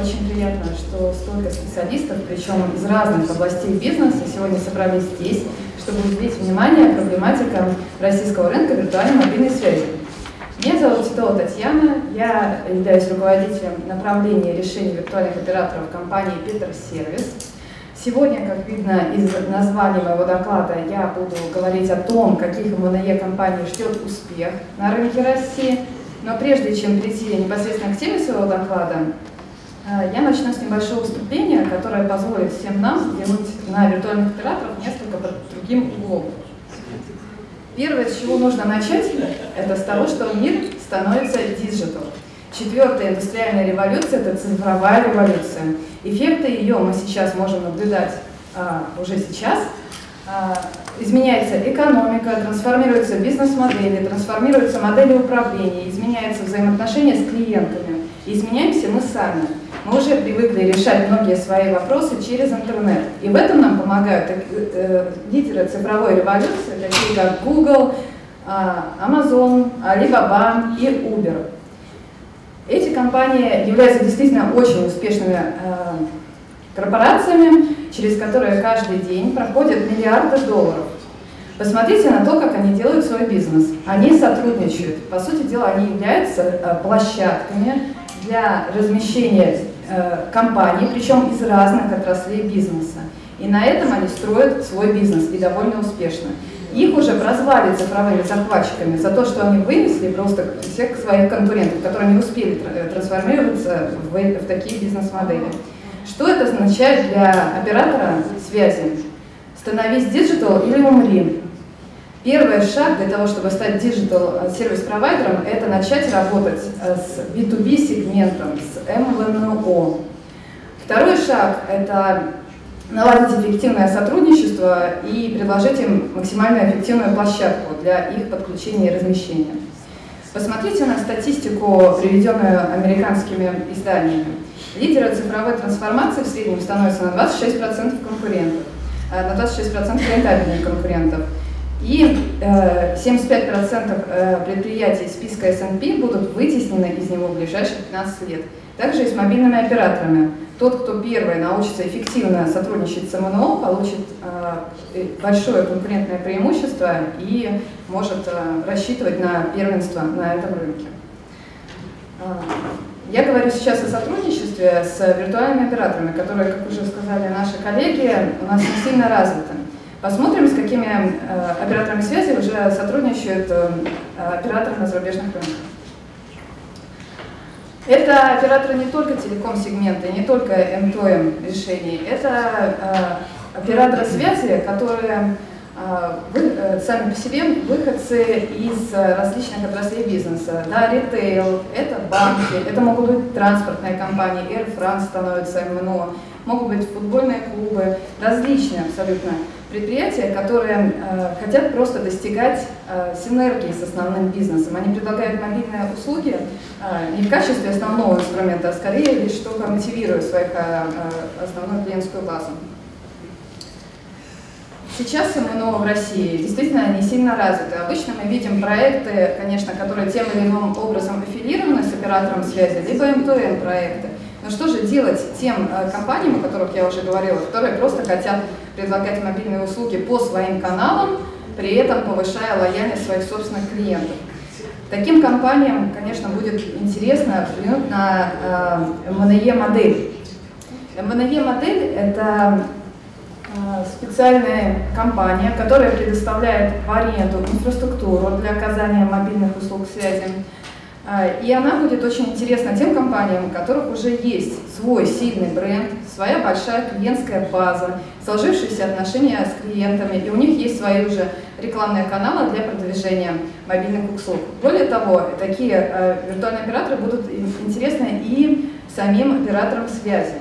Очень приятно, что столько специалистов, причем из разных областей бизнеса, сегодня собрались здесь, чтобы уделить внимание проблематикам российского рынка виртуальной мобильной связи. Меня зовут Титова Татьяна, я являюсь руководителем направления решений виртуальных операторов компании Peter Service. Сегодня, как видно из названия моего доклада, я буду говорить о том, каких МНЕ компаний ждет успех на рынке России. Но прежде чем перейти непосредственно к теме своего доклада, я начну с небольшого выступления, которое позволит всем нам взглянуть на виртуальных операторов несколько под другим углом. Первое, с чего нужно начать, это с того, что мир становится digital. Четвертая индустриальная революция – это цифровая революция. Эффекты ее мы сейчас можем наблюдать а, уже сейчас. А, изменяется экономика, трансформируются бизнес-модели, трансформируются модели управления, изменяются взаимоотношения с клиентами. Изменяемся мы сами. Мы уже привыкли решать многие свои вопросы через интернет. И в этом нам помогают э, э, лидеры цифровой революции, такие как Google, э, Amazon, Alibaba и Uber. Эти компании являются действительно очень успешными э, корпорациями, через которые каждый день проходят миллиарды долларов. Посмотрите на то, как они делают свой бизнес. Они сотрудничают. По сути дела, они являются площадками для размещения компаний, причем из разных отраслей бизнеса. И на этом они строят свой бизнес, и довольно успешно. Их уже прозвали цифровыми захватчиками за то, что они вынесли просто всех своих конкурентов, которые не успели трансформироваться в, в такие бизнес-модели. Что это означает для оператора связи? Становись digital или умри. Первый шаг для того, чтобы стать digital сервис-провайдером, это начать работать э, с B2B сегментом, с MVNO. Второй шаг – это наладить эффективное сотрудничество и предложить им максимально эффективную площадку для их подключения и размещения. Посмотрите на статистику, приведенную американскими изданиями. Лидеры цифровой трансформации в среднем становятся на 26% конкурентов, э, на 26% рентабельных конкурентов. И 75% э, э, предприятий списка S&P будут вытеснены из него в ближайшие 15 лет. Также и с мобильными операторами. Тот, кто первый научится эффективно сотрудничать с МНО, получит э, большое конкурентное преимущество и может рассчитывать на первенство на этом рынке. Я говорю сейчас о сотрудничестве с виртуальными операторами, которые, как уже сказали наши коллеги, у нас не сильно развиты. Посмотрим, с какими э, операторами связи уже сотрудничают э, операторы на зарубежных рынках. Это операторы не только телеком-сегмента, не только M2M решений, это э, операторы связи, которые э, вы, э, сами по себе выходцы из различных отраслей бизнеса. Да, ритейл, это банки, это могут быть транспортные компании, Air France становится МНО, могут быть футбольные клубы, различные абсолютно предприятия, которые э, хотят просто достигать э, синергии с основным бизнесом. Они предлагают мобильные услуги э, не в качестве основного инструмента, а скорее лишь только мотивируя свою э, э, основную клиентскую базу. Сейчас МНО в России действительно не сильно развиты. Обычно мы видим проекты, конечно, которые тем или иным образом аффилированы с оператором связи, либо M2M проекты. Но что же делать тем э, компаниям, о которых я уже говорила, которые просто хотят предлагать мобильные услуги по своим каналам, при этом повышая лояльность своих собственных клиентов? Таким компаниям, конечно, будет интересно взглянуть на э, МНЕ-модель. МНЕ-модель – это э, специальная компания, которая предоставляет в аренду инфраструктуру для оказания мобильных услуг связи, и она будет очень интересна тем компаниям, у которых уже есть свой сильный бренд, своя большая клиентская база, сложившиеся отношения с клиентами, и у них есть свои уже рекламные каналы для продвижения мобильных услуг. Более того, такие э, виртуальные операторы будут интересны и самим операторам связи.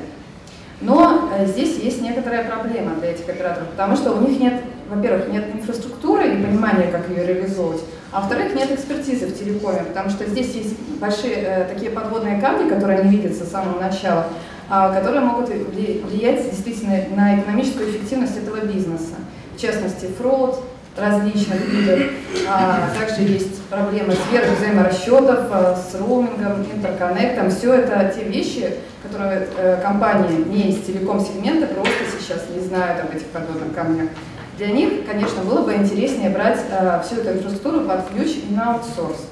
Но э, здесь есть некоторая проблема для этих операторов, потому что у них нет, во-первых, нет инфраструктуры и понимания, как ее реализовывать, а во-вторых, нет экспертизы в телекоме, потому что здесь есть большие э, такие подводные камни, которые не видятся с самого начала, э, которые могут влиять действительно на экономическую эффективность этого бизнеса. В частности, фрод, различных видов. А, также есть проблемы с верой взаиморасчетов, а, с роумингом, интерконнектом. Все это те вещи, которые э, компании не из телеком-сегмента просто сейчас не знают об этих подводных камнях. Для них, конечно, было бы интереснее брать э, всю эту инфраструктуру под ключ и на аутсорс.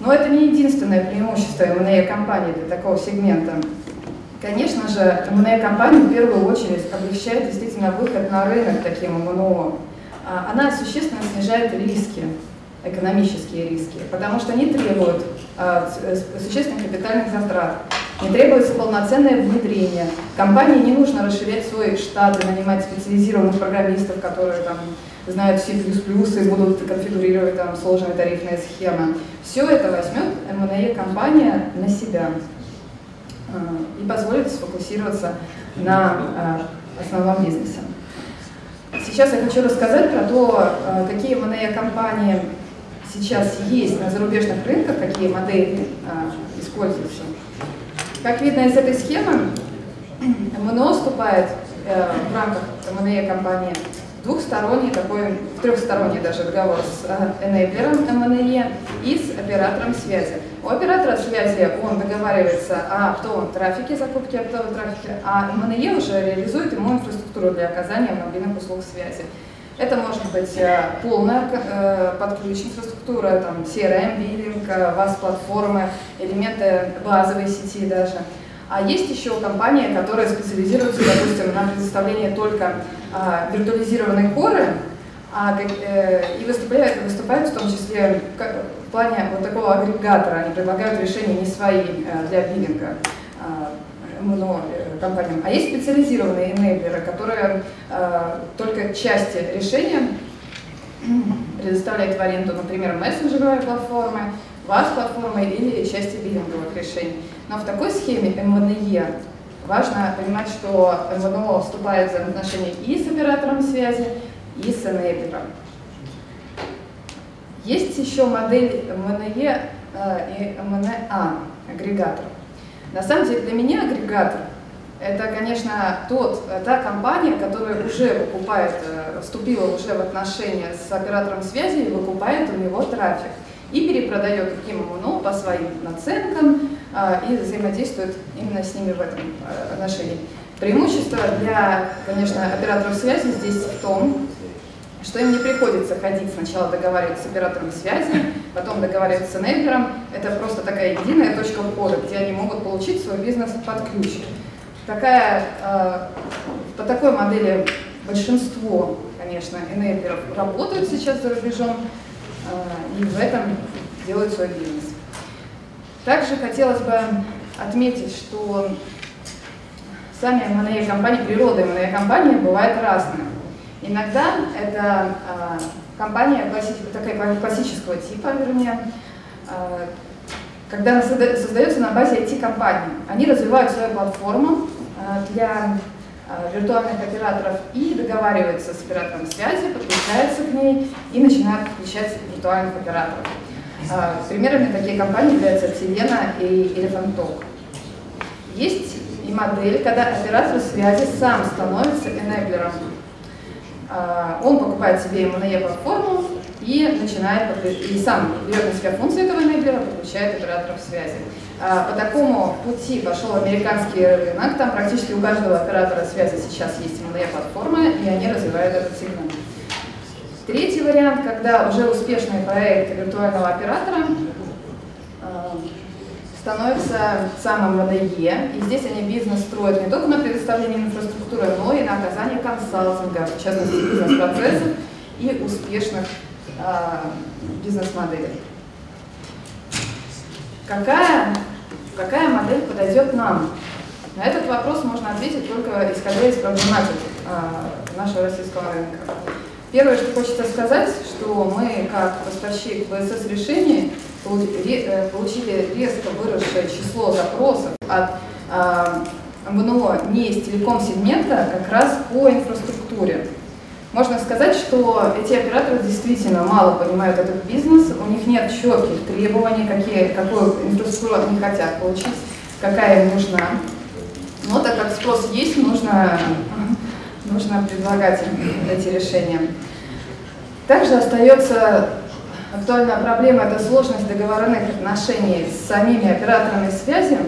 Но это не единственное преимущество M&A компании для такого сегмента. Конечно же, M&A компания в первую очередь облегчает действительно выход на рынок таким МНО. А, она существенно снижает риски, экономические риски, потому что не требуют а, существенных капитальных затрат, не требуется полноценное внедрение. Компании не нужно расширять свой штат и нанимать специализированных программистов, которые там знают C++ и будут конфигурировать там сложные тарифные схемы. Все это возьмет M&A компания на себя э, и позволит сфокусироваться на э, основном бизнесе. Сейчас я хочу рассказать про то, э, какие M&A компании сейчас есть на зарубежных рынках, какие модели используются. Как видно из этой схемы, МНО вступает в рамках M&A компании двухсторонний такой, трехсторонний даже договор с энейблером МНЕ и с оператором связи. У оператора связи он договаривается о оптовом трафике, закупке оптового трафика, а МНЕ уже реализует ему инфраструктуру для оказания мобильных услуг связи. Это может быть э, полная э, под ключ инфраструктура, там, CRM, биллинг, VAS-платформы, элементы базовой сети даже. А есть еще компании, которые специализируются, допустим, на предоставлении только а, виртуализированной коры, а, э, и выступают, выступают в том числе в плане вот такого агрегатора. Они предлагают решения не свои э, для биллинга а, МНО э, компаниям, а есть специализированные энейблеры, которые а, только части решения предоставляют в аренду, например, мессенджеровые платформы, VAS-платформы или части биллинговых решений. Но в такой схеме МВНЕ важно понимать, что МВНО вступает в взаимоотношения и с оператором связи, и с энейблером. Есть еще модель МНЕ э, и МНА, агрегатор. На самом деле для меня агрегатор это, конечно, тот, та компания, которая уже выкупает, э, вступила уже в отношения с оператором связи и выкупает у него трафик и перепродает другим МНО по своим наценкам а, и взаимодействует именно с ними в этом отношении. Преимущество для, конечно, операторов связи здесь в том, что им не приходится ходить сначала договариваться с оператором связи, потом договариваться с энейблером. Это просто такая единая точка входа, где они могут получить свой бизнес под ключ. Такая, э, по такой модели большинство, конечно, энейблеров работают сейчас за рубежом, Э, и в этом делают свой бизнес. Также хотелось бы отметить, что сами M&A компании, природа M&A компании бывает разная. Иногда это э, компания такая классического типа, вернее, э, когда она создается на базе IT-компании. Они развивают свою платформу для Э, виртуальных операторов и договаривается с оператором связи, подключается к ней и начинает подключать виртуальных операторов. Э, примерами такие компании являются Телена и Elephant Talk. Есть и модель, когда оператор связи сам становится энеблером. Э, он покупает себе MNE платформу и начинает, и сам берет на себя функции этого энеблера, подключает операторов связи. А, по такому пути пошел американский рынок, там практически у каждого оператора связи сейчас есть MLA-платформа, и они развивают этот сегмент. Третий вариант, когда уже успешный проект виртуального оператора а, становится самым МДЕ, и здесь они бизнес строят не только на предоставлении инфраструктуры, но и на оказании консалтинга, в частности бизнес-процессов и успешных э, бизнес-моделей. Какая какая модель подойдет нам? На этот вопрос можно ответить только исходя из проблематики э, нашего российского рынка. Первое, что хочется сказать, что мы, как поставщик ВСС решений, э, получили резко выросшее число запросов от э, МНО не из телеком-сегмента, как раз по инфраструктуре. Можно сказать, что эти операторы действительно мало понимают этот бизнес, у них нет четких требований, какие, какую инфраструктуру они хотят получить, какая им нужна. Но так как спрос есть, нужно, нужно предлагать эти решения. Также остается актуальная проблема – это сложность договорных отношений с самими операторами связи.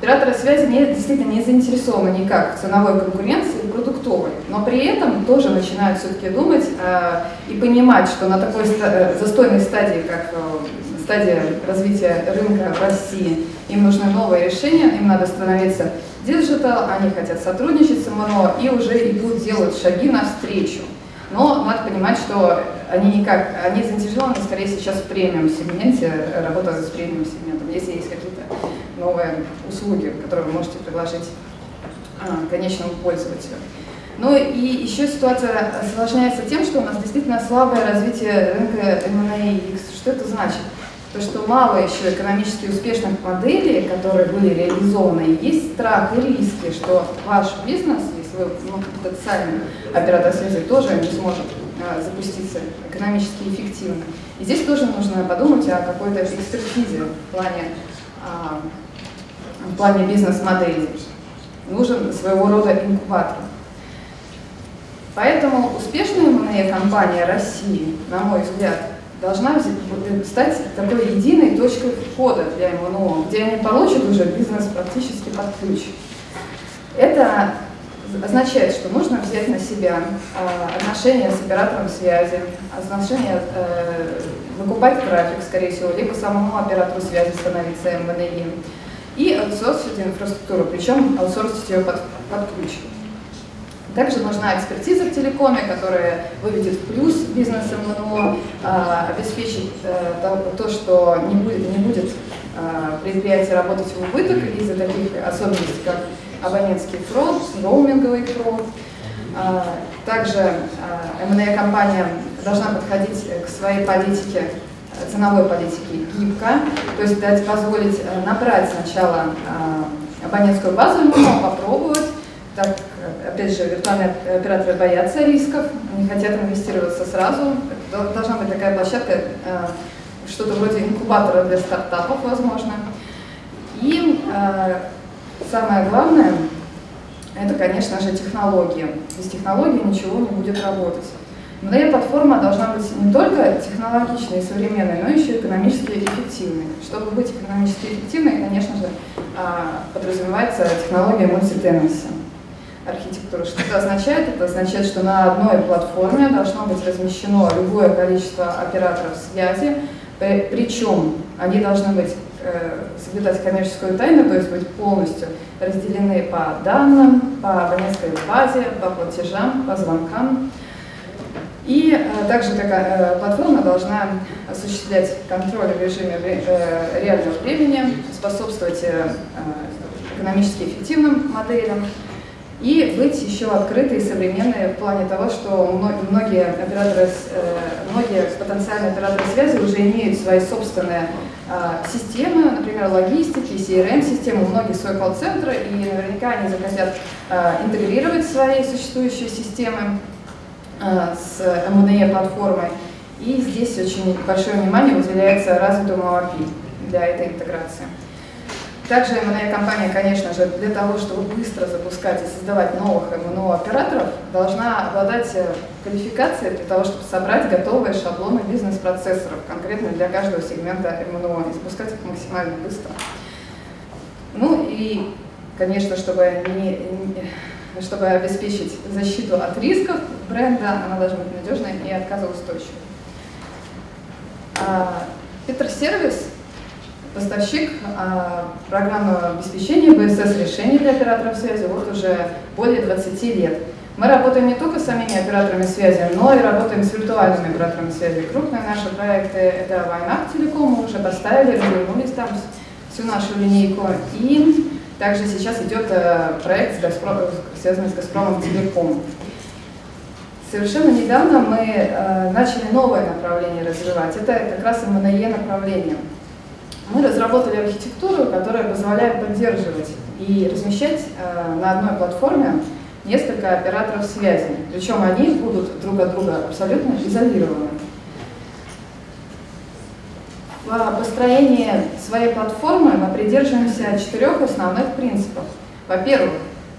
Операторы связи не, действительно не заинтересованы никак в ценовой конкуренции и продуктовой, но при этом тоже начинают все-таки думать э, и понимать, что на такой ста застойной стадии, как э, стадия развития рынка в России, им нужны новые решения, им надо становиться digital, они хотят сотрудничать с MNO и уже идут делать шаги навстречу. Но надо понимать, что они никак, они заинтересованы скорее сейчас в премиум сегменте, работают с премиум сегментом, если есть новые услуги, которые вы можете предложить а, конечному пользователю. Ну и еще ситуация осложняется тем, что у нас действительно слабое развитие рынка M&A Что это значит? То, что мало еще экономически успешных моделей, которые были реализованы, есть страх и риски, что ваш бизнес, если вы ну, потенциальный оператор связи, тоже не сможет а, запуститься экономически эффективно. И здесь тоже нужно подумать о какой-то экспертизе в плане а, в плане бизнес-модели. Нужен своего рода инкубатор. Поэтому успешная МНЕ-компания России, на мой взгляд, должна стать такой единой точкой входа для МНО, где они получат уже бизнес практически под ключ. Это означает, что нужно взять на себя э, отношения с оператором связи, отношения э, выкупать трафик, скорее всего, либо самому оператору связи становиться МВНИ, и аутсорсить инфраструктуру, причем аутсорсить ее под, под ключ. Также нужна экспертиза в телекоме, которая выведет в плюс бизнес МНО, э, обеспечит э, то, то, что не будет, не будет э, предприятие работать в убыток из-за таких особенностей, как абонентский фронт, роуминговый фронт. Э, также МНЭ-компания должна подходить к своей политике ценовой политики гибко, то есть дать позволить э, набрать сначала э, абонентскую базу, но попробовать, так, опять же, виртуальные операторы боятся рисков, не хотят инвестироваться сразу. Должна быть такая площадка, э, что-то вроде инкубатора для стартапов, возможно. И самое главное, это, конечно же, технология. Без технологии ничего не будет работать. Но эта платформа должна быть не только технологичной и современной, но еще и экономически эффективной. Чтобы быть экономически эффективной, конечно же, а, подразумевается технология мультитенанси архитектуры. Что это означает? Это означает, что на одной платформе должно быть размещено любое количество операторов связи, причем они должны быть э, соблюдать коммерческую тайну, то есть быть полностью разделены по данным, по абонентской базе, по платежам, по звонкам. И э, также такая э, платформа должна осуществлять контроль в режиме э, реального времени, способствовать экономически эффективным моделям и быть еще открытой и современной в плане того, что многие операторы, многие потенциальные операторы связи уже имеют свои собственные системы, например, логистики, CRM-системы, у многих свой колл-центры, и наверняка они захотят интегрировать свои существующие системы с МДЕ платформой. И здесь очень большое внимание уделяется развитому API для этой интеграции. Также МНЕ компания, конечно же, для того, чтобы быстро запускать и создавать новых МНО операторов, должна обладать э, квалификацией для того, чтобы собрать готовые шаблоны бизнес-процессоров, конкретно для каждого сегмента МНО, и запускать их максимально быстро. Ну и, конечно, чтобы не чтобы обеспечить защиту от рисков бренда, она должна быть надежной и отказоустойчивой. А, Петросервис – поставщик а, программного обеспечения БСС решений для операторов связи вот уже более 20 лет. Мы работаем не только с самими операторами связи, но и работаем с виртуальными операторами связи. Крупные наши проекты – это Вайнак Телеком, мы уже поставили, развернулись там всю нашу линейку. И также сейчас идет э, проект, связанный с Газпромом Телеком. Совершенно недавно мы э, начали новое направление развивать. Это как раз МНЕ направление. Мы разработали архитектуру, которая позволяет поддерживать и размещать э, на одной платформе несколько операторов связи. Причем они будут друг от друга абсолютно изолированы. В построении своей платформы мы придерживаемся четырех основных принципов. Во-первых,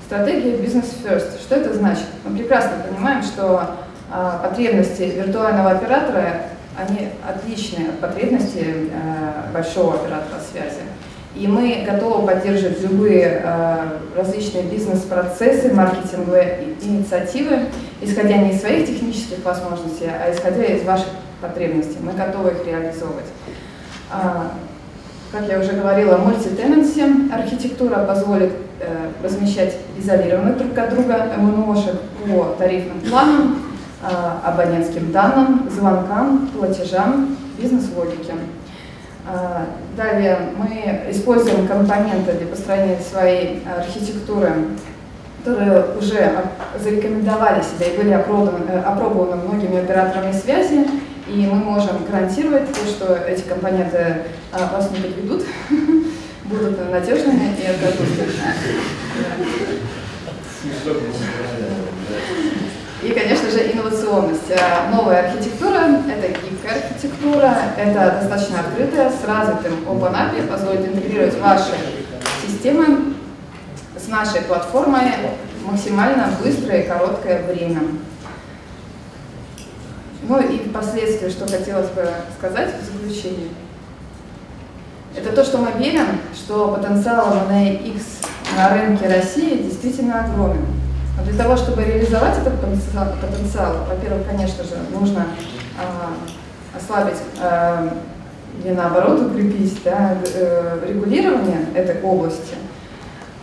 стратегия бизнес first. Что это значит? Мы прекрасно понимаем, что А, потребности виртуального оператора, они отличные от потребностей э, большого оператора связи. И мы готовы поддерживать любые э, различные бизнес-процессы, маркетинговые инициативы, исходя не из своих технических возможностей, а исходя из ваших потребностей. Мы готовы их реализовывать. А, как я уже говорила, мультитенанси архитектура позволит э, размещать изолированных друг от друга МНОшек по тарифным планам, э, абонентским данным, звонкам, платежам, бизнес-логике. Э, далее мы используем компоненты для построения своей архитектуры, которые уже зарекомендовали себя и были опробованы, э, опробованы многими операторами связи и мы можем гарантировать то, что эти компоненты а, вас не подведут, будут надежными и отдадут. И, конечно же, инновационность. А, новая архитектура – это гибкая архитектура, это достаточно открытая, с развитым Open API, позволит интегрировать ваши системы с нашей платформой максимально быстрое и короткое время. Ну и впоследствии, что хотелось бы сказать в заключении, это то, что мы верим, что потенциал MNX на рынке России действительно огромен. Но для того, чтобы реализовать этот потенциал во-первых, конечно же, нужно э, ослабить э, или наоборот укрепить да, э, регулирование этой области –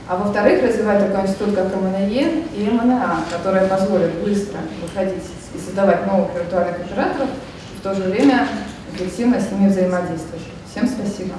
а во-вторых, развивать такой институт, как МНЕ и МНА, который позволит быстро выходить и создавать новых виртуальных операторов, и в то же время эффективно с ними взаимодействовать. Всем спасибо.